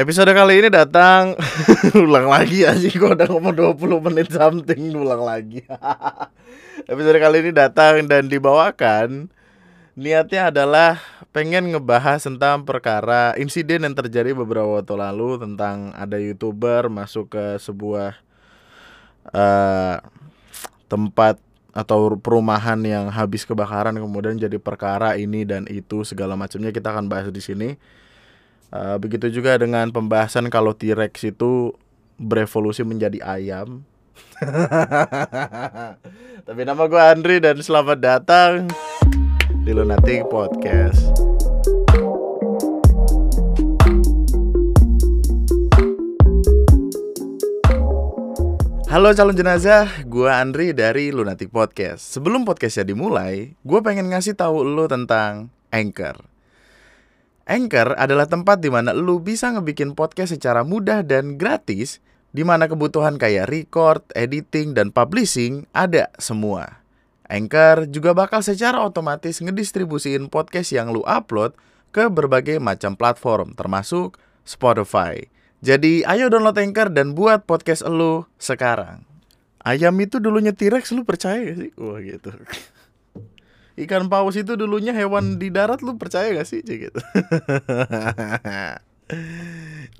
Episode kali ini datang ulang lagi aja gua udah ngomong 20 menit something ulang lagi. Episode kali ini datang dan dibawakan niatnya adalah pengen ngebahas tentang perkara insiden yang terjadi beberapa waktu lalu tentang ada youtuber masuk ke sebuah uh, tempat atau perumahan yang habis kebakaran kemudian jadi perkara ini dan itu segala macamnya kita akan bahas di sini. Uh, begitu juga dengan pembahasan kalau T-Rex itu berevolusi menjadi ayam. Tapi nama gue Andri dan selamat datang di Lunatic Podcast. Halo calon jenazah, gue Andri dari Lunatic Podcast. Sebelum podcastnya dimulai, gue pengen ngasih tahu lo tentang Anchor. Anchor adalah tempat di mana lu bisa ngebikin podcast secara mudah dan gratis, di mana kebutuhan kayak record, editing, dan publishing ada semua. Anchor juga bakal secara otomatis ngedistribusiin podcast yang lu upload ke berbagai macam platform, termasuk Spotify. Jadi ayo download Anchor dan buat podcast lu sekarang. Ayam itu dulunya T-Rex lu percaya gak sih? Wah gitu. ikan paus itu dulunya hewan di darat lu percaya gak sih? Gitu.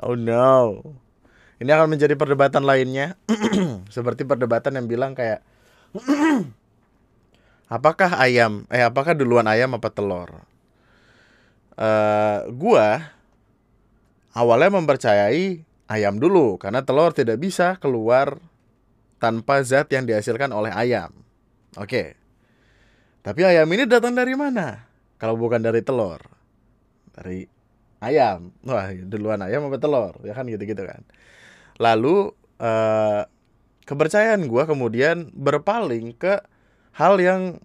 Oh no. Ini akan menjadi perdebatan lainnya. Seperti perdebatan yang bilang kayak apakah ayam eh apakah duluan ayam apa telur? Uh, gua awalnya mempercayai ayam dulu karena telur tidak bisa keluar tanpa zat yang dihasilkan oleh ayam. Oke. okay. Tapi ayam ini datang dari mana? Kalau bukan dari telur. Dari ayam. Wah, duluan ayam apa telur? Ya kan gitu-gitu kan. Lalu eh, kepercayaan gue kemudian berpaling ke hal yang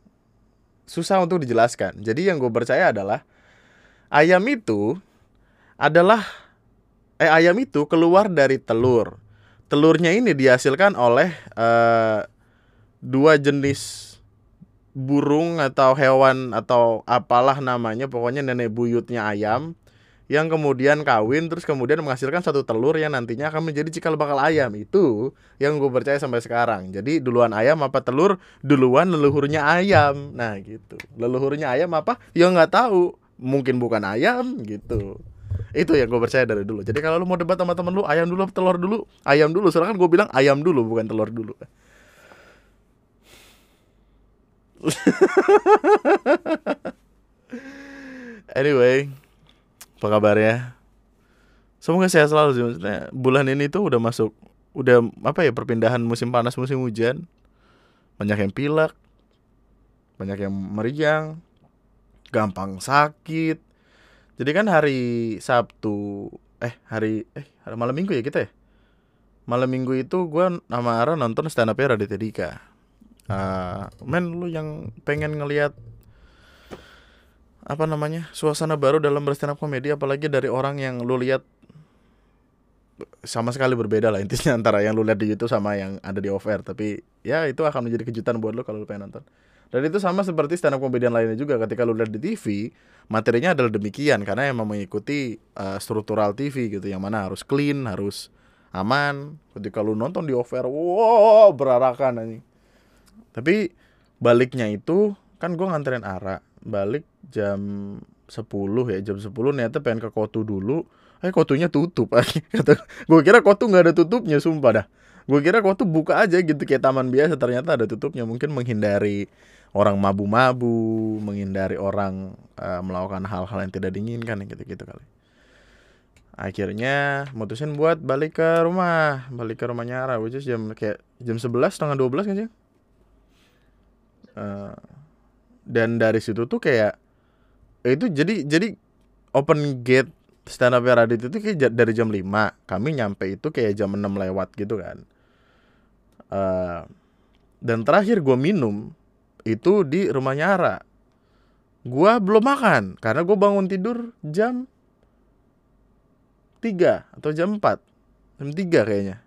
susah untuk dijelaskan. Jadi yang gue percaya adalah ayam itu adalah eh ayam itu keluar dari telur. Telurnya ini dihasilkan oleh eh, dua jenis burung atau hewan atau apalah namanya pokoknya nenek buyutnya ayam yang kemudian kawin terus kemudian menghasilkan satu telur yang nantinya akan menjadi cikal bakal ayam. Itu yang gue percaya sampai sekarang. Jadi duluan ayam apa telur duluan leluhurnya ayam. Nah gitu. Leluhurnya ayam apa? Ya nggak tahu. Mungkin bukan ayam gitu. Itu yang gue percaya dari dulu. Jadi kalau lu mau debat sama temen lu ayam dulu telur dulu? Ayam dulu. Sedangkan gue bilang ayam dulu bukan telur dulu anyway, apa kabarnya? Semoga sehat selalu sih maksudnya. Bulan ini tuh udah masuk udah apa ya perpindahan musim panas musim hujan. Banyak yang pilek, banyak yang meriang, gampang sakit. Jadi kan hari Sabtu eh hari eh hari malam Minggu ya kita ya. Malam Minggu itu gue sama Ara nonton stand up Raditya Dika uh, men lu yang pengen ngelihat apa namanya suasana baru dalam berstand up komedi apalagi dari orang yang lu lihat sama sekali berbeda lah intinya antara yang lu lihat di YouTube sama yang ada di offer tapi ya itu akan menjadi kejutan buat lu kalau lu pengen nonton. Dan itu sama seperti stand up komedian lainnya juga. Ketika lu lihat di TV materinya adalah demikian. Karena emang mengikuti uh, struktural TV gitu yang mana harus clean harus aman. Ketika lu nonton di offer wow berarakan anjing tapi baliknya itu kan gue nganterin Ara balik jam 10 ya jam 10 ternyata pengen ke Kotu dulu. Eh Kotunya tutup kata gue kira Kotu nggak ada tutupnya sumpah dah. Gue kira Kotu buka aja gitu kayak taman biasa ternyata ada tutupnya. Mungkin menghindari orang mabu-mabu menghindari orang uh, melakukan hal-hal yang tidak diinginkan gitu-gitu kali. Akhirnya mutusin buat balik ke rumah balik ke rumahnya Ara which is jam kayak jam 11 setengah 12 kan sih uh, dan dari situ tuh kayak itu jadi jadi open gate stand up Radit itu kayak dari jam 5 kami nyampe itu kayak jam 6 lewat gitu kan. Uh, dan terakhir gue minum itu di rumahnya Ara. Gue belum makan karena gue bangun tidur jam 3 atau jam 4 jam 3 kayaknya.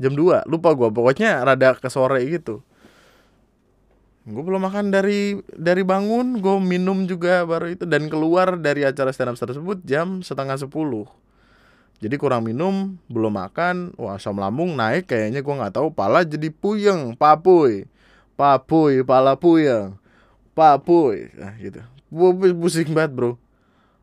Jam 2 lupa gue pokoknya rada ke sore gitu gue belum makan dari dari bangun gue minum juga baru itu. Dan keluar dari acara stand up tersebut jam setengah sepuluh. Jadi kurang minum belum makan. Wah asam lambung naik kayaknya gua nggak tahu. Pala jadi puyeng papuy. Papuy pala puyeng. Papuy. Nah gitu. Gua pusing banget bro.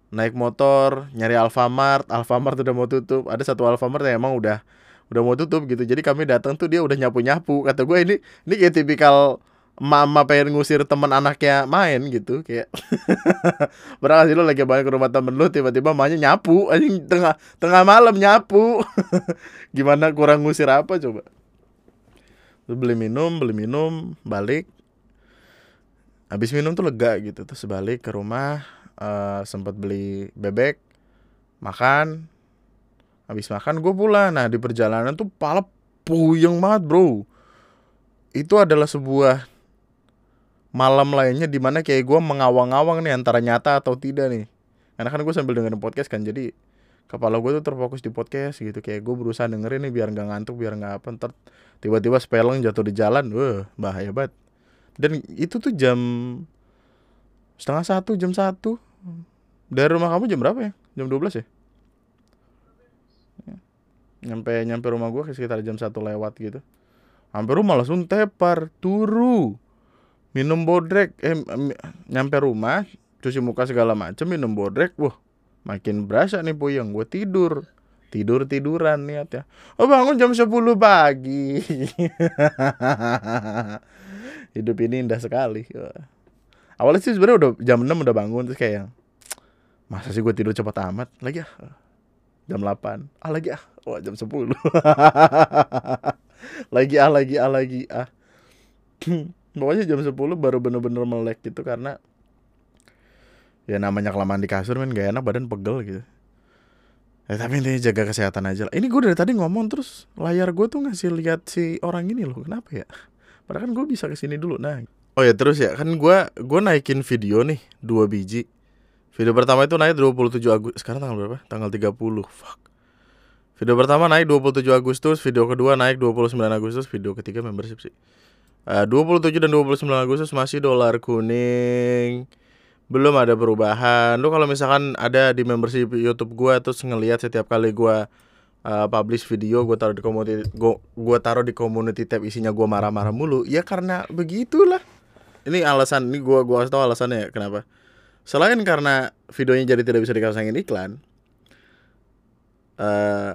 Naik motor nyari Alfamart. Alfamart udah mau tutup. Ada satu Alfamart yang emang udah udah mau tutup gitu. Jadi kami datang tuh dia udah nyapu nyapu kata gue ini ini kayak tipikal mama pengen ngusir teman anaknya main gitu kayak berangkat lu lagi balik ke rumah temen lu tiba-tiba mamanya nyapu anjing tengah tengah malam nyapu. Gimana kurang ngusir apa coba? Lu beli minum beli minum balik. Habis minum tuh lega gitu terus balik ke rumah uh, sempat beli bebek makan. Habis makan gue pulang. Nah di perjalanan tuh pala puyeng banget bro. Itu adalah sebuah malam lainnya di mana kayak gue mengawang-awang nih antara nyata atau tidak nih. Karena kan gue sambil dengerin podcast kan jadi kepala gue tuh terfokus di podcast gitu. Kayak gue berusaha dengerin nih biar nggak ngantuk biar nggak apa ntar tiba-tiba spelling jatuh di jalan wah bahaya banget. Dan itu tuh jam setengah satu jam satu. Dari rumah kamu jam berapa ya? Jam 12 ya? Nyampe nyampe rumah gue sekitar jam satu lewat gitu. Hampir rumah langsung tepar turu minum bodrek eh nyampe rumah cuci muka segala macem minum bodrek wah makin berasa nih puyeng gue tidur. Tidur tiduran niat ya. Oh bangun jam 10 pagi. Hidup ini indah sekali. Awalnya sih sebenarnya udah jam 6 udah bangun terus kayak masa sih gue tidur cepat amat? Lagi ya jam 8 ah lagi ah wah jam 10 lagi ah lagi ah lagi ah pokoknya jam 10 baru bener-bener melek gitu karena ya namanya kelamaan di kasur men gak enak badan pegel gitu. Ya, tapi intinya jaga kesehatan aja lah. Ini gue dari tadi ngomong terus layar gue tuh ngasih lihat si orang ini loh. Kenapa ya? Padahal kan gue bisa ke sini dulu nah. Oh ya terus ya kan gue gue naikin video nih dua biji. Video pertama itu naik 27 Agustus sekarang tanggal berapa? Tanggal 30 fuck. Video pertama naik 27 Agustus, video kedua naik 29 Agustus, video ketiga membership sih. Eh, uh, 27 dan 29 Agustus masih dolar kuning. Belum ada perubahan. Lu kalau misalkan ada di membership YouTube gua terus ngelihat setiap kali gua uh, publish video gua taruh di community gua taruh di community tab isinya gua marah-marah mulu, ya karena begitulah. Ini alasan ini gua gua tahu alasannya kenapa. Selain karena videonya jadi tidak bisa dikasangin iklan, uh,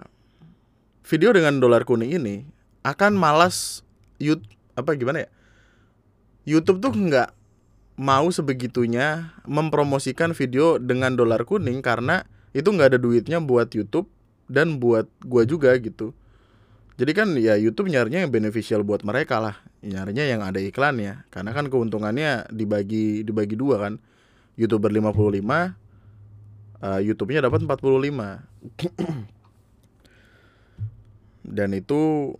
video dengan dolar kuning ini akan malas YouTube apa gimana ya? YouTube tuh nggak mau sebegitunya mempromosikan video dengan dolar kuning karena itu nggak ada duitnya buat YouTube dan buat gua juga gitu. Jadi kan ya YouTube nyarinya yang beneficial buat mereka lah. Nyarinya yang ada iklannya. Karena kan keuntungannya dibagi dibagi dua kan. YouTuber 55 uh, YouTube-nya dapat 45 dan itu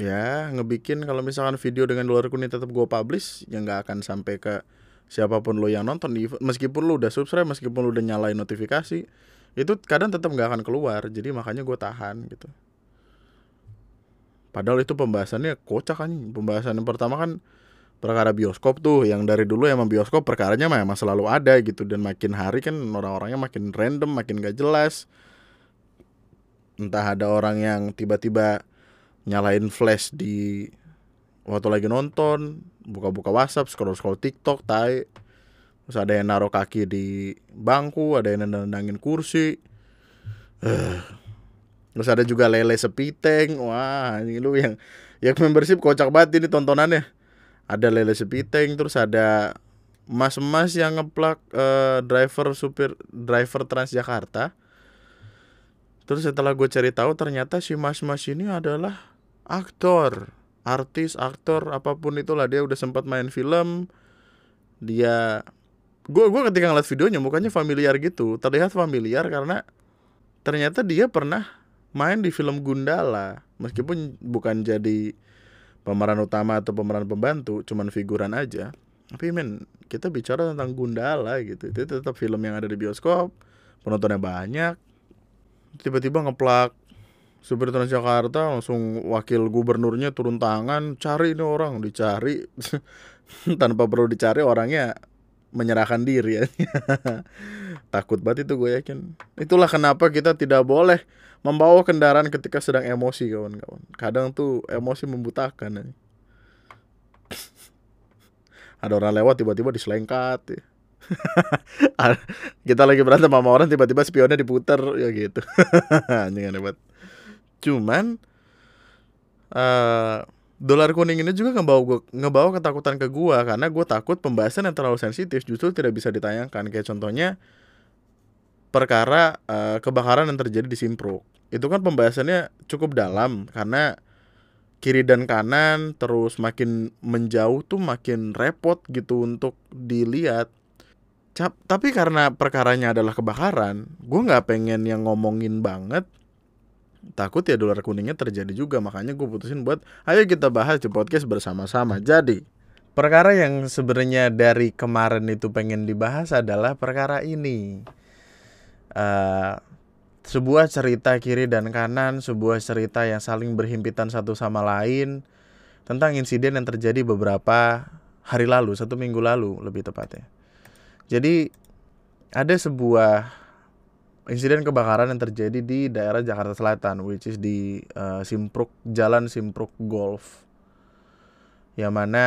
ya ngebikin kalau misalkan video dengan dolar kuning tetap gue publish ya nggak akan sampai ke siapa pun lo yang nonton. Meskipun lo udah subscribe meskipun lo udah nyalain notifikasi itu kadang tetap nggak akan keluar. Jadi makanya gue tahan gitu. Padahal itu pembahasannya kocak kan pembahasan yang pertama kan perkara bioskop tuh yang dari dulu emang bioskop perkaranya memang selalu ada gitu. Dan makin hari kan orang-orangnya makin random makin gak jelas. Entah ada orang yang tiba-tiba nyalain flash di waktu lagi nonton buka-buka WhatsApp scroll-scroll TikTok tai. Terus ada yang naruh kaki di bangku ada yang nendangin kursi. Uh. terus ada juga lele sepiteng. Wah ini lu yang yang membership kocak banget ini tontonannya. Ada lele sepiteng terus ada mas-mas yang ngeplak uh, driver supir driver Transjakarta. Terus setelah gue cari tahu ternyata si mas-mas ini adalah aktor, artis, aktor, apa pun itulah dia udah sempat main film. Dia gue gue ketika ngeliat videonya mukanya familiar gitu, terlihat familiar karena ternyata dia pernah main di film Gundala meskipun bukan jadi pemeran utama atau pemeran pembantu, cuman figuran aja. Tapi men, kita bicara tentang Gundala gitu. Itu tetap film yang ada di bioskop, penontonnya banyak, tiba-tiba ngeplak supir Transjakarta langsung wakil gubernurnya turun tangan cari ini orang dicari tanpa perlu dicari orangnya menyerahkan diri ya. Takut banget itu gue yakin. Itulah kenapa kita tidak boleh membawa kendaraan ketika sedang emosi kawan-kawan. Kadang tuh emosi membutakan. Ya. Ada orang lewat tiba-tiba diselengkat. Ya. kita lagi berantem sama orang tiba-tiba spionnya diputar ya gitu. Anjing banget. Cuman uh, dolar kuning ini juga ngebawa gua, ngebawa ketakutan ke gua. Karena gua takut pembahasan yang terlalu sensitif justru tidak bisa ditayangkan kayak contohnya perkara uh, kebakaran yang terjadi di Simpruk. Itu kan pembahasannya cukup dalam. Karena kiri dan kanan terus makin menjauh tuh makin repot gitu untuk dilihat. Cap, tapi karena perkaranya adalah kebakaran, gue nggak pengen yang ngomongin banget takut ya dolar kuningnya terjadi juga makanya gue putusin buat ayo kita bahas di podcast bersama-sama. Jadi perkara yang sebenarnya dari kemarin itu pengen dibahas adalah perkara ini. Uh, sebuah cerita kiri dan kanan sebuah cerita yang saling berhimpitan satu sama lain tentang insiden yang terjadi beberapa hari lalu satu minggu lalu lebih tepatnya. Jadi ada sebuah insiden kebakaran yang terjadi di daerah Jakarta Selatan which is di uh, Simpruk Jalan Simpruk Golf. Yang mana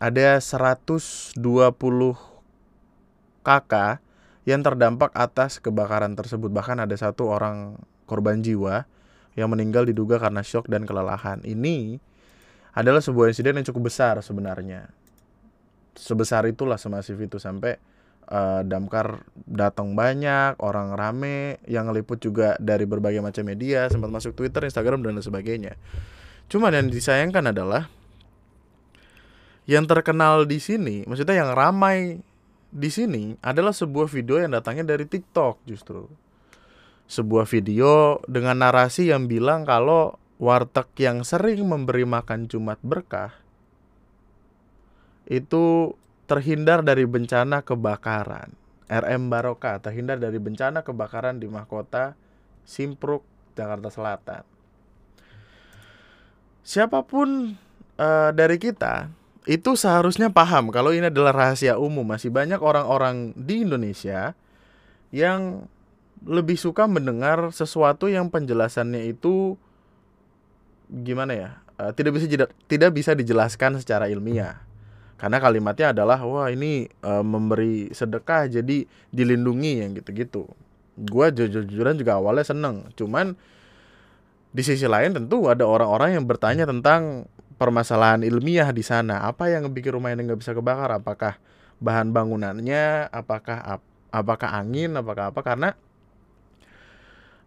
ada 120 kakak yang terdampak atas kebakaran tersebut. Bahkan ada satu orang korban jiwa yang meninggal diduga karena shock dan kelelahan. Ini adalah sebuah insiden yang cukup besar sebenarnya. Sebesar itulah semasif itu sampai uh, damkar datang banyak, orang rame, yang ngeliput juga dari berbagai macam media, sempat masuk Twitter, Instagram dan lain sebagainya. Cuman yang disayangkan adalah yang terkenal di sini, maksudnya yang ramai di sini adalah sebuah video yang datangnya dari TikTok justru. Sebuah video dengan narasi yang bilang kalau warteg yang sering memberi makan Jumat berkah itu terhindar dari bencana kebakaran. RM Baroka terhindar dari bencana kebakaran di mahkota Simpruk, Jakarta Selatan. Siapa pun uh, dari kita itu seharusnya paham kalau ini adalah rahasia umum. Masih banyak orang-orang di Indonesia yang lebih suka mendengar sesuatu yang penjelasannya itu gimana ya? Uh, tidak bisa tidak bisa dijelaskan secara ilmiah karena kalimatnya adalah wah ini e, memberi sedekah jadi dilindungi yang gitu-gitu. Gue jujur-jujuran juga awalnya seneng. Cuman di sisi lain tentu ada orang-orang yang bertanya tentang permasalahan ilmiah di sana. Apa yang bikin rumah ini nggak bisa kebakar? Apakah bahan bangunannya? Apakah apakah angin? Apakah apa? Karena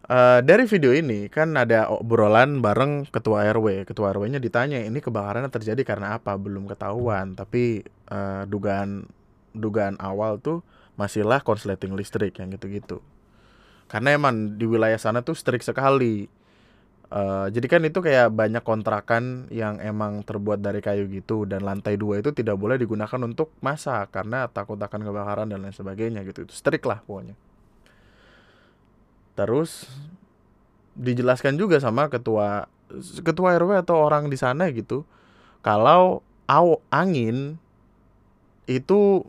Uh, dari video ini kan ada obrolan bareng ketua RW. Ketua RW-nya ditanya ini kebakarannya terjadi karena apa? Belum ketahuan. Tapi uh, dugaan dugaan awal tuh masihlah konsleting listrik yang gitu-gitu. Karena emang di wilayah sana tuh strik sekali. Uh, jadi kan itu kayak banyak kontrakan yang emang terbuat dari kayu gitu dan lantai dua itu tidak boleh digunakan untuk masak karena takut akan kebakaran dan lain sebagainya gitu. Itu strik lah pokoknya. Terus dijelaskan juga sama ketua ketua RW atau orang di sana gitu. Kalau aw, angin itu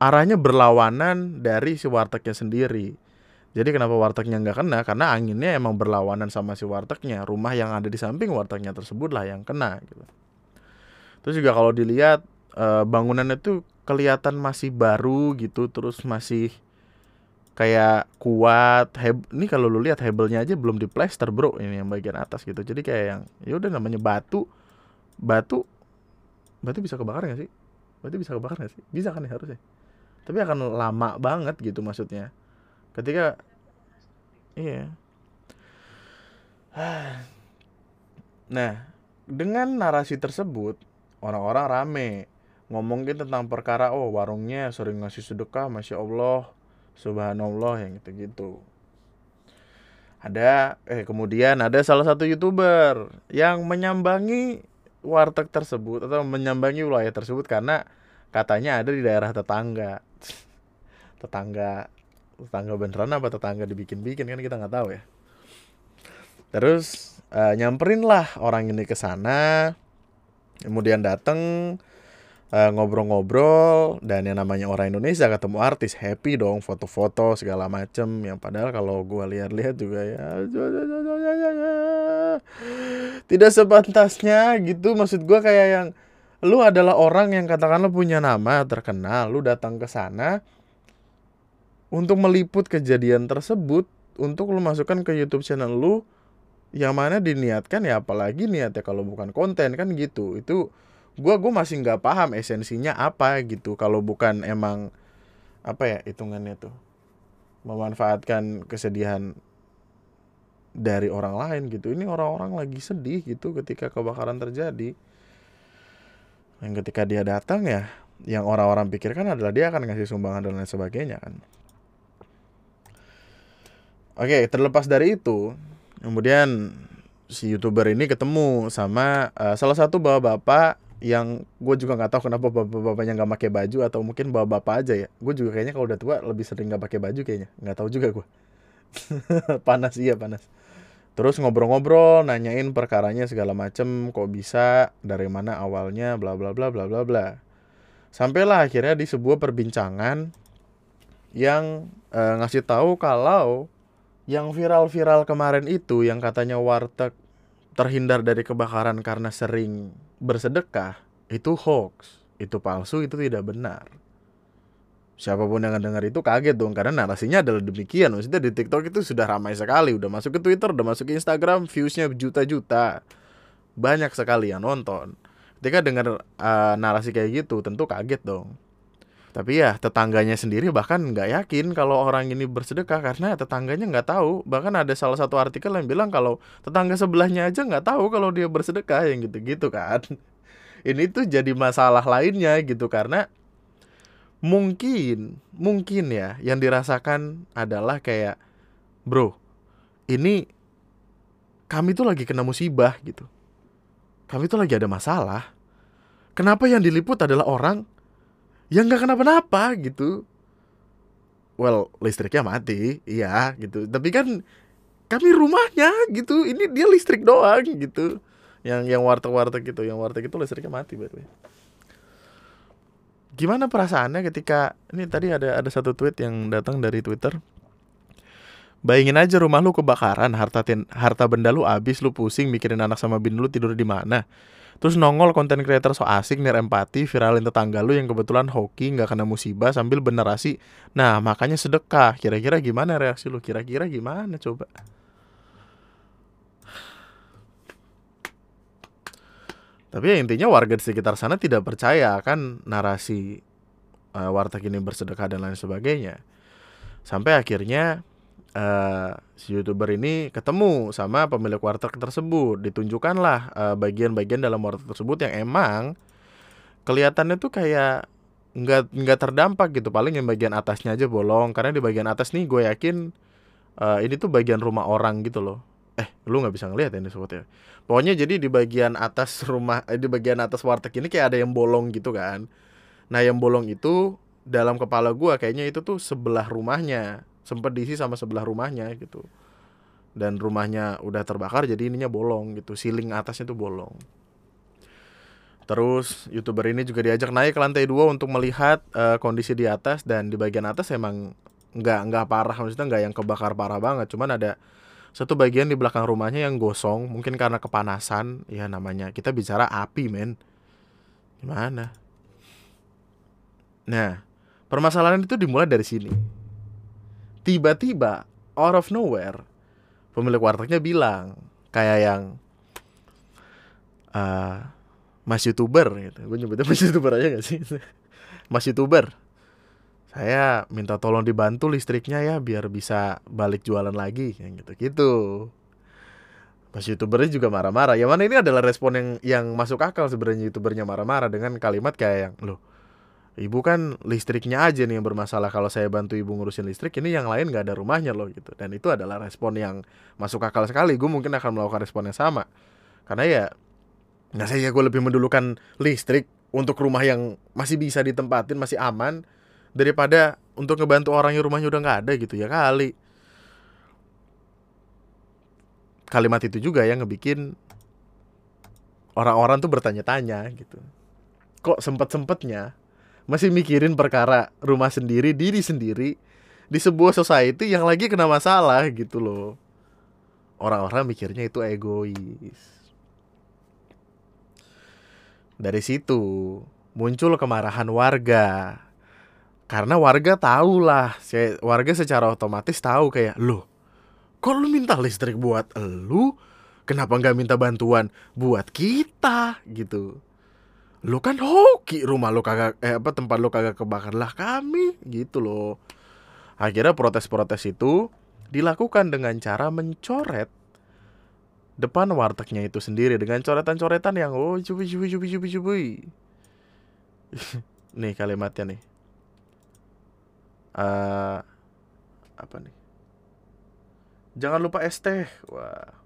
arahnya berlawanan dari si wartegnya sendiri. Jadi kenapa wartegnya nggak kena? Karena anginnya emang berlawanan sama si wartegnya. Rumah yang ada di samping wartegnya tersebut lah yang kena. Gitu. Terus juga kalau dilihat eh, bangunan itu kelihatan masih baru gitu, terus masih kayak kuat heb ini kalau lu lihat hebelnya aja belum di plaster bro ini yang bagian atas gitu. Jadi kayak yang ya udah namanya batu batu batu bisa kebakar gak sih? Batu bisa kebakar gak sih? Bisa kan ya harusnya. Tapi akan lama banget gitu maksudnya. Ketika iya. Nah dengan narasi tersebut orang-orang rame ngomongin tentang perkara oh warungnya sering ngasih sedekah masya allah subhanallah yang gitu-gitu. Ada eh kemudian ada salah satu youtuber yang menyambangi warteg tersebut atau menyambangi wilayah tersebut karena katanya ada di daerah tetangga. Tetangga tetangga beneran apa tetangga dibikin-bikin kan kita nggak tahu ya. Terus uh, nyamperin lah orang ini ke sana. Kemudian datang eh, ngobrol-ngobrol dan yang namanya orang Indonesia ketemu artis happy dong foto-foto segala macem. Yang padahal kalau gua lihat-lihat juga ya tidak sepantasnya gitu. Maksud gua kayak yang lu adalah orang yang katakanlah punya nama terkenal lu datang ke sana untuk meliput kejadian tersebut untuk lu masukkan ke YouTube channel lu yang mana diniatkan ya apalagi niatnya kalau bukan konten kan gitu. Itu gua gua masih nggak paham esensinya apa gitu. Kalau bukan emang apa ya hitungannya tuh. Memanfaatkan kesedihan dari orang lain gitu. Ini orang-orang lagi sedih gitu ketika kebakaran terjadi. Yang ketika dia datang ya yang orang-orang pikirkan adalah dia akan ngasih sumbangan dan lain sebagainya kan. Oke terlepas dari itu kemudian si youtuber ini ketemu sama uh, salah satu bapak-bapak yang gue juga nggak tahu kenapa bapak-bapaknya nggak pakai baju atau mungkin bapak-bapak aja ya. Gue juga kayaknya kalau udah tua lebih sering nggak pakai baju kayaknya. Nggak tahu juga gue panas iya panas. Terus ngobrol-ngobrol nanyain perkaranya segala macem kok bisa dari mana awalnya bla bla bla bla bla bla. Sampailah akhirnya di sebuah perbincangan yang uh, ngasih tahu kalau yang viral-viral kemarin itu yang katanya warteg terhindar dari kebakaran karena sering bersedekah itu hoax, itu palsu, itu tidak benar. Siapa pun yang dengar itu kaget dong karena narasinya adalah demikian. Maksudnya di TikTok itu sudah ramai sekali, udah masuk ke Twitter, udah masuk ke Instagram, viewsnya juta-juta. Banyak sekali yang nonton. Ketika dengar uh, narasi kayak gitu, tentu kaget dong. Tapi ya tetangganya sendiri bahkan nggak yakin kalau orang ini bersedekah karena tetangganya nggak tahu. Bahkan ada salah satu artikel yang bilang kalau tetangga sebelahnya aja nggak tahu kalau dia bersedekah yang gitu-gitu kan. Ini tuh jadi masalah lainnya gitu karena mungkin mungkin ya yang dirasakan adalah kayak bro ini kami tuh lagi kena musibah gitu. Kami tuh lagi ada masalah. Kenapa yang diliput adalah orang yang nggak kenapa-napa gitu. Well listriknya mati iya gitu. Tapi kan kami rumahnya gitu. Ini dia listrik doang gitu. Yang yang warteg-warteg gitu yang warteg itu listriknya mati by gimana perasaannya ketika ini tadi ada ada satu tweet yang datang dari twitter. Bayangin aja rumah lu kebakaran, harta ten, harta benda lu habis, lu pusing mikirin anak sama bin lu tidur di mana. Terus nongol konten creator so asik nir empati viralin tetangga lu yang kebetulan hoki nggak kena musibah sambil benerasi. Nah makanya sedekah. Kira-kira gimana reaksi lu? Kira-kira gimana coba? Tapi ya intinya warga di sekitar sana tidak percaya kan narasi uh, warteg ini bersedekah dan lain sebagainya. Sampai akhirnya uh, si youtuber ini ketemu sama pemilik warteg tersebut. Ditunjukkanlah uh, bagian-bagian dalam warteg tersebut yang emang kelihatannya tuh kayak nggak nggak terdampak gitu. Paling yang bagian atasnya aja bolong. Karena di bagian atas nih gue yakin uh, ini tuh bagian rumah orang gitu loh. Eh lu nggak bisa ngeliat ya ini sebutnya. Pokoknya jadi di bagian atas rumah eh, di bagian atas warteg ini kayak ada yang bolong gitu kan. Nah yang bolong itu dalam kepala gue kayaknya itu tuh sebelah rumahnya sempat diisi sama sebelah rumahnya gitu. Dan rumahnya udah terbakar jadi ininya bolong gitu. Siling atasnya tuh bolong. Terus youtuber ini juga diajak naik ke lantai dua untuk melihat uh, kondisi di atas. Dan di bagian atas emang nggak nggak parah. Maksudnya nggak yang kebakar parah banget. Cuman ada satu bagian di belakang rumahnya yang gosong. Mungkin karena kepanasan. Ya namanya kita bicara api men. Gimana? Nah permasalahan itu dimulai dari sini tiba-tiba out of nowhere pemilik wartegnya bilang kayak yang uh, mas youtuber gitu. Gue nyebutnya mas youtuber aja gak sih? Mas youtuber. Saya minta tolong dibantu listriknya ya biar bisa balik jualan lagi yang gitu. Gitu. Mas youtubernya juga marah-marah. Yang mana ini adalah respon yang yang masuk akal sebenarnya youtubernya marah-marah dengan kalimat kayak yang loh ibu kan listriknya aja nih yang bermasalah. Kalau saya bantu ibu ngurusin listrik ini yang lain nggak ada rumahnya loh gitu. Dan itu adalah respon yang masuk akal sekali. Gue mungkin akan melakukan respon yang sama. Karena ya nggak saya gue lebih mendulukan listrik untuk rumah yang masih bisa ditempatin masih aman daripada untuk ngebantu orang yang rumahnya udah nggak ada gitu ya kali. Kalimat itu juga yang ngebikin orang-orang tuh bertanya-tanya gitu. Kok sempet-sempetnya masih mikirin perkara rumah sendiri, diri sendiri di sebuah society yang lagi kena masalah gitu loh. Orang-orang mikirnya itu egois. Dari situ muncul kemarahan warga. Karena warga tahu lah, warga secara otomatis tahu kayak, "Loh, kok lu minta listrik buat lu? Kenapa nggak minta bantuan buat kita?" gitu lu kan hoki rumah lu kagak eh apa tempat lu kagak kebakar lah kami gitu loh akhirnya protes-protes itu dilakukan dengan cara mencoret depan wartegnya itu sendiri dengan coretan-coretan yang oh cubi cubi cubi cubi cubi nih kalimatnya nih. Uh, apa nih? Jangan lupa es teh. Wah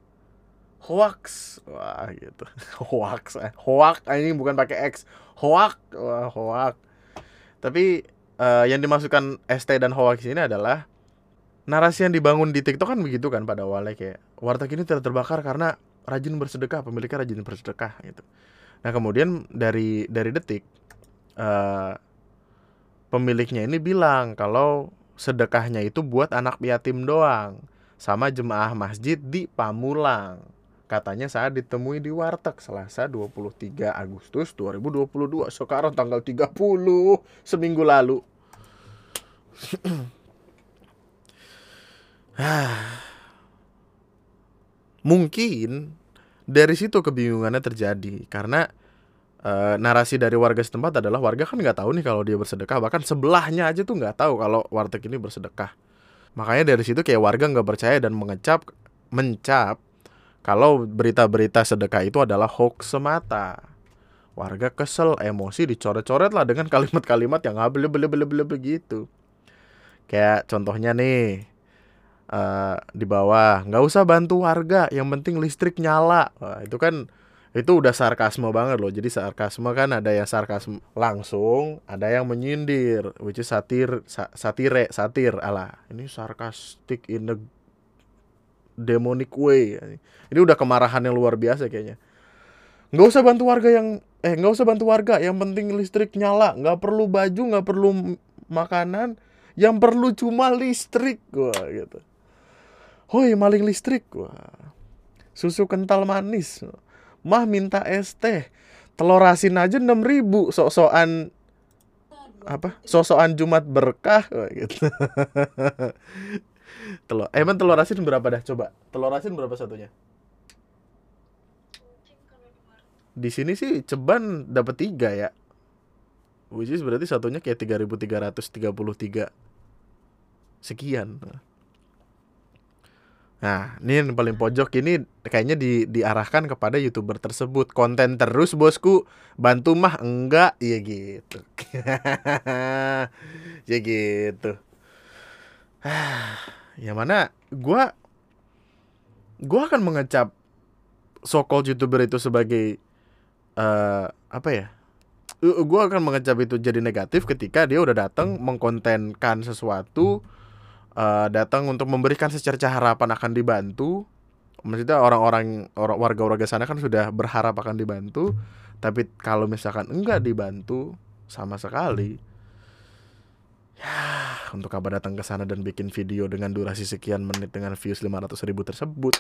hoax. Wah gitu. Hoax eh. hoax ah, ini bukan pakai x. Hoax wah hoax. Tapi uh, yang dimasukkan ST dan hoax ini adalah narasi yang dibangun di TikTok kan begitu kan pada awalnya kayak warteg ini tidak terbakar karena rajin bersedekah pemiliknya rajin bersedekah gitu. Nah kemudian dari dari detik uh, pemiliknya ini bilang kalau sedekahnya itu buat anak yatim doang sama jemaah masjid di Pamulang Katanya saat ditemui di warteg Selasa 23 Agustus 2022 Sekarang tanggal 30 Seminggu lalu. Mungkin dari situ kebingungannya terjadi Karena e, narasi dari warga setempat adalah warga kan nggak tahu nih kalau dia bersedekah. Bahkan sebelahnya aja tuh nggak tahu kalau warteg ini bersedekah. Makanya dari situ kayak warga nggak percaya dan mengecap mencap kalau berita-berita sedekah itu adalah hoax semata. Warga kesel, emosi dicoret-coret lah dengan kalimat-kalimat yang beli beli beli begitu. Kayak contohnya nih, uh, di bawah nggak usah bantu warga, yang penting listrik nyala. Wah, itu kan itu udah sarkasme banget loh. Jadi sarkasme kan ada yang sarkasme langsung, ada yang menyindir, which is satir, sa satire, satir. Alah, ini sarkastik in the demonic way. Ini udah kemarahan yang luar biasa kayaknya. Nggak usah bantu warga yang eh nggak usah bantu warga, yang penting listrik nyala, nggak perlu baju, nggak perlu makanan, yang perlu cuma listrik gua gitu. Hoi maling listrik gua. Susu kental manis. Mah minta es teh. Telur asin aja 6000 sok-sokan apa? Sosokan Jumat berkah gitu. telur eh, emang telur asin berapa dah? Coba telur asin berapa satunya? Di sini sih ceban dapat tiga ya. Which is berarti satunya kayak tiga ribu tiga ratus tiga puluh tiga. Sekian. Nah, ini yang paling pojok. Ini kayaknya di, diarahkan kepada youtuber tersebut. Konten terus bosku, bantu mah enggak, ya gitu. ya gitu. Yang mana gue gue akan mengecap so called youtuber itu sebagai uh, apa ya? Gue akan mengecap itu jadi negatif ketika dia udah datang mengkontenkan sesuatu uh, datang untuk memberikan secerca harapan akan dibantu. Maksudnya orang-orang orang warga-warga sana kan sudah berharap akan dibantu tapi kalau misalkan enggak dibantu sama sekali ya untuk apa datang ke sana dan bikin video dengan durasi sekian menit dengan views 500 ribu tersebut.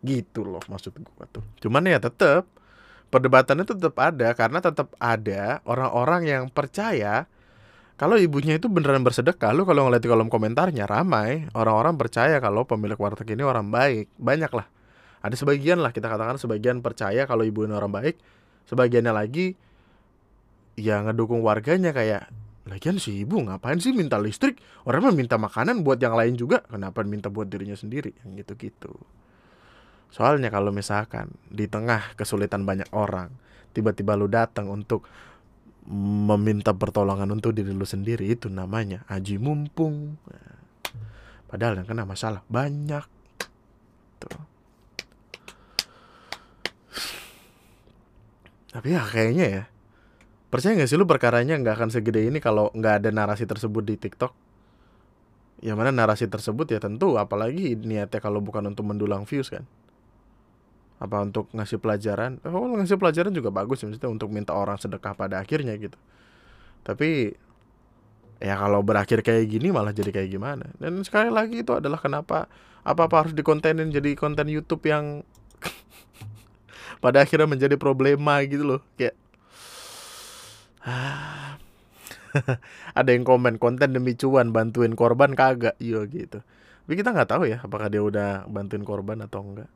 Gitu loh maksud gue tuh. Cuman ya tetap perdebatannya tetap ada karena tetap ada orang-orang yang percaya kalau ibunya itu beneran bersedekah. Lu kalau ngeliat di kolom komentarnya ramai orang-orang percaya kalau pemilik warteg ini orang baik. Banyak lah. Ada sebagian lah kita katakan sebagian percaya kalau ibu ini orang baik. Sebagiannya lagi ya ngedukung warganya kayak Lagian si ibu ngapain sih minta listrik? Orang mah minta makanan buat yang lain juga. Kenapa minta buat dirinya sendiri? Yang gitu-gitu. Soalnya kalau misalkan di tengah kesulitan banyak orang, tiba-tiba lu datang untuk meminta pertolongan untuk diri lu sendiri itu namanya aji mumpung. padahal yang kena masalah banyak. Tuh. Tapi ya kayaknya ya Percaya gak sih lu perkaranya nggak akan segede ini kalau nggak ada narasi tersebut di TikTok? Yang mana narasi tersebut ya tentu apalagi niatnya kalau bukan untuk mendulang views kan. apa untuk ngasih pelajaran oh ngasih pelajaran juga bagus maksudnya untuk minta orang sedekah pada akhirnya gitu tapi ya kalau berakhir kayak gini malah jadi kayak gimana dan sekali lagi itu adalah kenapa apa apa harus dikontenin jadi konten YouTube yang pada akhirnya menjadi problema gitu loh kayak ada yang komen konten demi cuan bantuin korban kagak? Iya gitu. Tapi kita nggak tahu ya apakah dia udah bantuin korban atau enggak.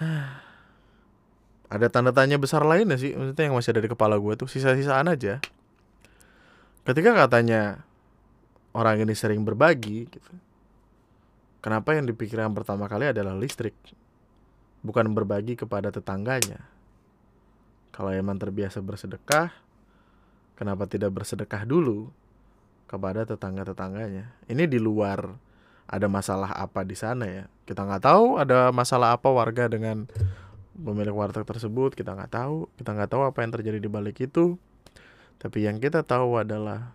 Ada tanda tanya besar lainnya sih maksudnya yang masih ada di kepala gue tuh sisa-sisaan aja. Ketika katanya orang ini sering berbagi gitu kenapa yang dipikirkan pertama kali adalah listrik? Bukan berbagi kepada tetangganya kalau emang terbiasa bersedekah kenapa tidak bersedekah dulu kepada tetangga-tetangganya? Ini di luar ada masalah apa di sana ya? Kita nggak tahu ada masalah apa warga dengan pemilik warteg tersebut kita nggak tahu. Kita nggak tahu apa yang terjadi di balik itu. Tapi yang kita tahu adalah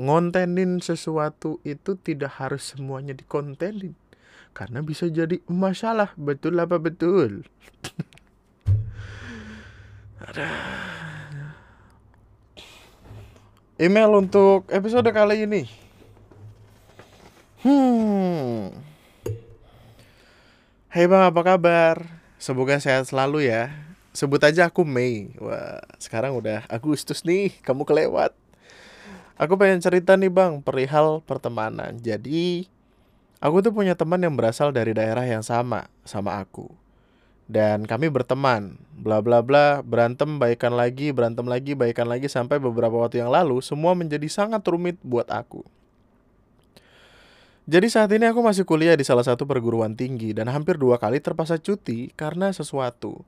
ngontenin sesuatu itu tidak harus semuanya dikontenin. Karena bisa jadi masalah betul apa betul email untuk episode kali ini Hmm. Hai bang, apa kabar? Semoga sehat selalu ya. Sebut aja aku Mei. Wah, sekarang udah Agustus nih, kamu kelewat. Aku pengen cerita nih bang, perihal pertemanan. Jadi, aku tuh punya teman yang berasal dari daerah yang sama sama aku. Dan kami berteman, bla bla bla, berantem baikan lagi, berantem lagi, baikan lagi sampai beberapa waktu yang lalu semua menjadi sangat rumit buat aku. Jadi saat ini aku masih kuliah di salah satu perguruan tinggi dan hampir dua kali terpaksa cuti karena sesuatu.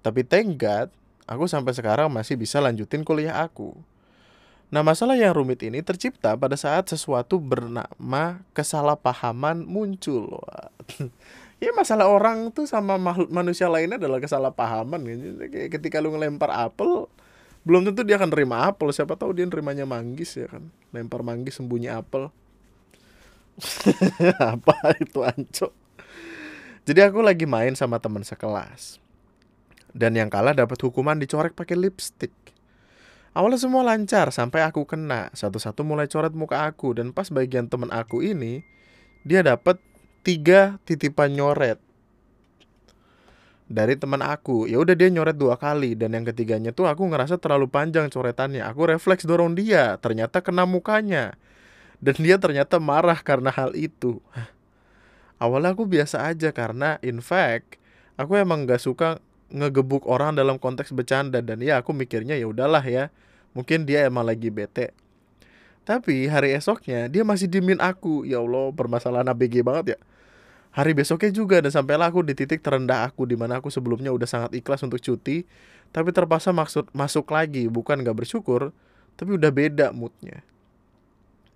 Tapi thank God, aku sampai sekarang masih bisa lanjutin kuliah aku. Nah masalah yang rumit ini tercipta pada saat sesuatu bernama kesalahpahaman muncul. ya masalah orang tuh sama makhluk manusia lainnya adalah kesalahpahaman. Kayak ketika lu ngelempar apel, belum tentu dia akan nerima apel. Siapa tahu dia nerimanya manggis ya kan. Lempar manggis sembunyi apel. apa itu anco jadi aku lagi main sama teman sekelas dan yang kalah dapat hukuman dicorek pakai lipstick awalnya semua lancar sampai aku kena satu-satu mulai coret muka aku dan pas bagian teman aku ini dia dapat tiga titipan nyoret. Dari teman aku ya udah dia nyoret dua kali dan yang ketiganya tuh aku ngerasa terlalu panjang coretannya. Aku refleks dorong dia ternyata kena mukanya. Dan dia ternyata marah karena hal itu. Awalnya aku biasa aja karena in fact aku emang gak suka ngegebuk orang dalam konteks bercanda. Dan ya aku mikirnya ya udahlah ya mungkin dia emang lagi bete tapi hari esoknya dia masih dimin aku. Ya Allah permasalahan ABG banget ya. Hari besoknya juga dan sampailah aku di titik terendah aku di mana aku sebelumnya udah sangat ikhlas untuk cuti tapi terpaksa maksud masuk lagi. Bukan gak bersyukur tapi udah beda moodnya.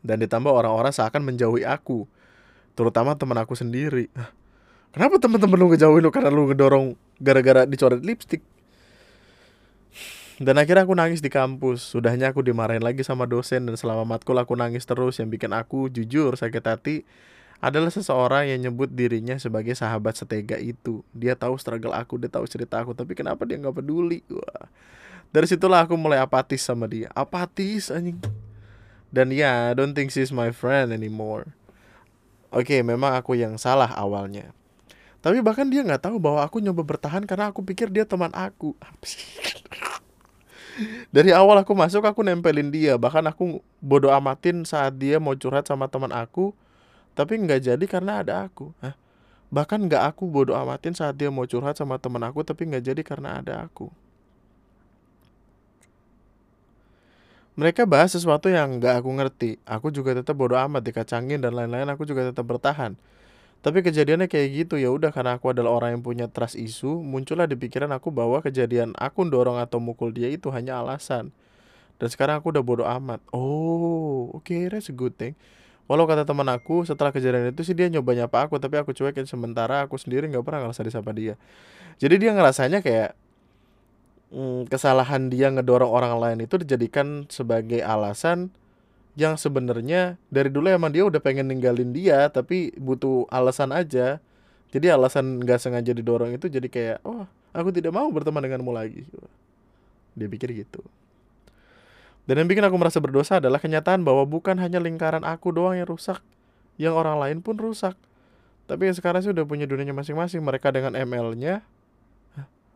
Dan ditambah orang-orang seakan menjauhi aku terutama teman aku sendiri. Kenapa teman-teman lu ngejauhin lu karena lu ngedorong gara-gara dicoret lipstick dan akhirnya aku nangis di kampus sudahnya aku dimarahin lagi sama dosen dan selama matkul aku nangis terus yang bikin aku jujur sakit hati adalah seseorang yang nyebut dirinya sebagai sahabat setega itu. Dia tahu struggle aku, dia tahu cerita aku, tapi kenapa dia nggak peduli? Wah. Dari situlah aku mulai apatis sama dia. Apatis anjing. Dan ya, I don't think she's my friend anymore. Oke, okay, memang aku yang salah awalnya. Tapi bahkan dia nggak tahu bahwa aku nyoba bertahan karena aku pikir dia teman aku. Dari awal aku masuk aku nempelin dia, bahkan aku bodoh amatin saat dia mau curhat sama teman aku, tapi nggak jadi karena ada aku. Hah? Bahkan nggak aku bodoh amatin saat dia mau curhat sama teman aku, tapi nggak jadi karena ada aku. Mereka bahas sesuatu yang gak aku ngerti. Aku juga tetap bodoh amat dikacangin dan lain-lain. Aku juga tetap bertahan. Tapi kejadiannya kayak gitu ya udah karena aku adalah orang yang punya trust isu, muncullah di pikiran aku bahwa kejadian aku dorong atau mukul dia itu hanya alasan. Dan sekarang aku udah bodoh amat. Oh, oke, okay, that's a good thing. Walau kata teman aku setelah kejadian itu sih dia nyoba nyapa aku tapi aku cuekin sementara aku sendiri nggak pernah ngerasa disapa dia. Jadi dia ngerasanya kayak mm, kesalahan dia ngedorong orang lain itu dijadikan sebagai alasan yang sebenarnya dari dulu emang dia udah pengen ninggalin dia tapi butuh alasan aja. Jadi alasan nggak sengaja didorong itu jadi kayak oh aku tidak mau berteman denganmu lagi. Dia pikir gitu. Dan yang bikin aku merasa berdosa adalah kenyataan bahwa bukan hanya lingkaran aku doang yang rusak yang orang lain pun rusak. Tapi yang sekarang sih udah punya dunianya masing-masing mereka dengan ML-nya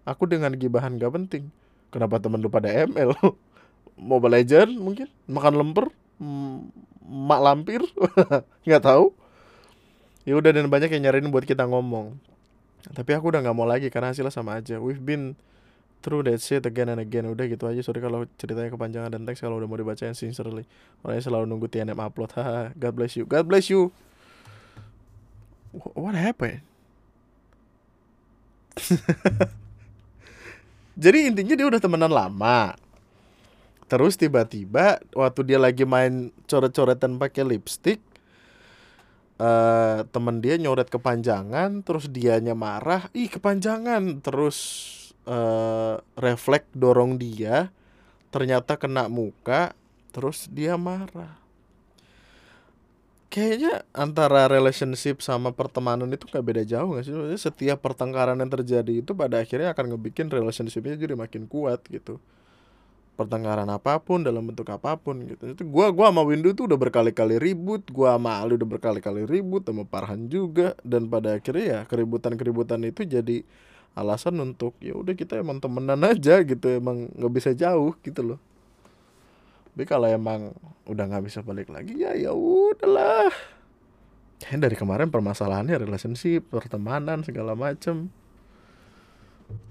aku dengan gibahan gak penting. Kenapa temen lu pada ML Mobile Legend mungkin makan lemper mak lampir? Nggak tahu. Ya udah dan banyak yang nyariin buat kita ngomong. Tapi aku udah nggak mau lagi karena hasilnya sama aja. We've been through that shit again and again. Udah gitu aja. Sorry kalau ceritanya kepanjangan dan teks kalau udah mau dibacain sincerely. Orangnya selalu nunggu TNM upload. Haha God bless you. God bless you. What happened? Jadi intinya dia udah temenan lama terus tiba-tiba waktu dia lagi main coret-coretan pakai lipstick uh, temen dia nyoret kepanjangan terus dianya marah ih kepanjangan. Terus uh, refleks dorong dia ternyata kena muka terus dia marah. Kayaknya antara relationship sama pertemanan itu nggak beda jauh nggak sih? Setiap pertengkaran yang terjadi itu pada akhirnya akan ngebikin relationshipnya jadi makin kuat gitu pertengkaran apa pun dalam bentuk apa pun gitu. Itu gua gua sama Windu tuh udah berkali-kali ribut gua sama Ali udah berkali-kali ribut sama Parhan juga. Dan pada akhirnya ya keributan-keributan itu jadi alasan untuk ya udah kita emang temenan aja gitu emang nggak bisa jauh gitu loh. Tapi kalau emang udah nggak bisa balik lagi ya ya udahlah. Kayaknya dari kemarin permasalahannya relationship pertemanan segala macem.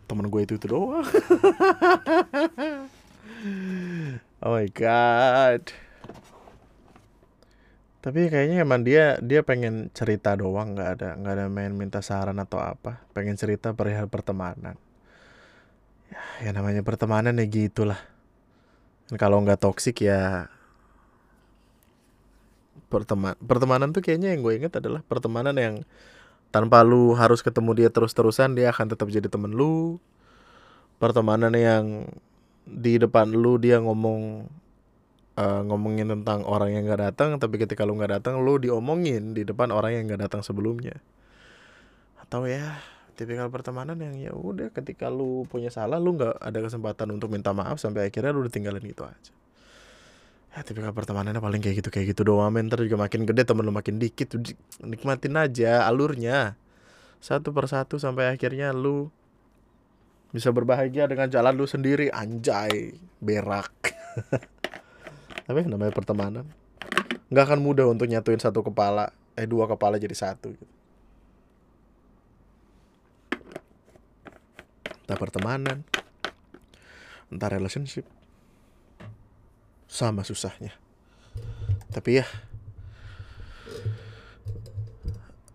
Temen gue itu itu doang oh my god. Tapi kayaknya emang dia dia pengen cerita doang. Nggak ada nggak ada main minta saran atau apa. Pengen cerita perihal pertemanan. Ya, ya namanya pertemanan ya gitulah. Kalau nggak toksik ya perteman pertemanan tuh kayaknya yang gue inget adalah pertemanan yang tanpa lu harus ketemu dia terus-terusan dia akan tetap jadi temen lu. Pertemanan yang di depan lu dia ngomong uh, ngomongin tentang orang yang gak datang tapi ketika lu nggak datang lu diomongin di depan orang yang gak datang sebelumnya. Atau ya tipikal pertemanan yang ya udah ketika lu punya salah lu nggak ada kesempatan untuk minta maaf sampai akhirnya lu ditinggalin gitu aja. Ya tipikal pertemanannya paling kayak gitu kayak gitu doang mentor juga makin gede temen lu makin dikit nikmatin aja alurnya. Satu persatu sampai akhirnya lu bisa berbahagia dengan jalan lu sendiri. Anjay berak. Tapi namanya pertemanan. Nggak akan mudah untuk nyatuin satu kepala eh dua kepala jadi satu gitu. entah pertemanan entah relationship. Sama susahnya. Tapi ya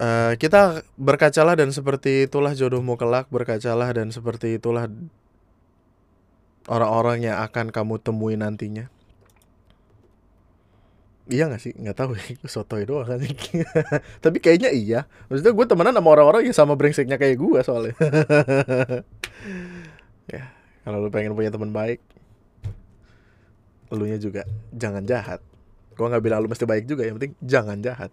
Uh, kita berkacalah dan seperti itulah jodohmu kelak berkacalah dan seperti itulah orang-orang yang akan kamu temui nantinya. Iya gak sih? Nggak tahu ya sotoy doang kan tapi kayaknya iya. Maksudnya gue temenan sama orang-orang yang sama brengseknya kayak gue soalnya. Ya kalau lu pengen punya teman baik lu nya juga jangan jahat. Gue nggak bilang lu mesti baik juga yang penting jangan jahat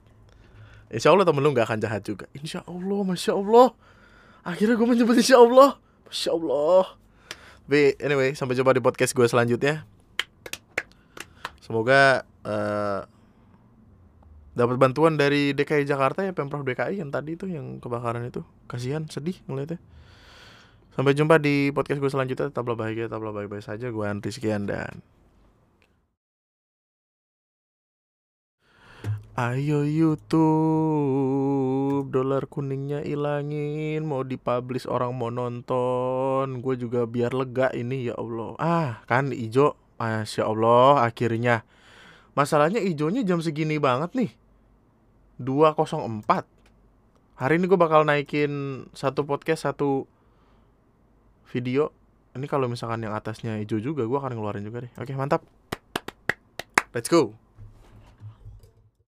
Insya Allah temen lu gak akan jahat juga. Insya Allah, Masya Allah. Akhirnya gue menyebut Insya Allah Masya Allah. Tapi anyway, sampai jumpa di podcast gue selanjutnya. Semoga uh, dapat bantuan dari DKI Jakarta ya Pemprov DKI yang tadi itu yang kebakaran itu. Kasihan sedih ngeliatnya. Sampai jumpa di podcast gue selanjutnya. Tetaplah bahagia tetaplah baik-baik saja. Gue Andri sekian dan Ayo YouTube Dolar kuningnya ilangin Mau dipublish orang mau nonton. Gue juga biar lega ini ya Allah. Ah kan ijo Masya Allah akhirnya. Masalahnya ijonya jam segini banget nih. 204 Hari ini gue bakal naikin Satu podcast satu Video. Ini kalau misalkan yang atasnya hijau juga Gue akan ngeluarin juga deh. Oke mantap. Let's go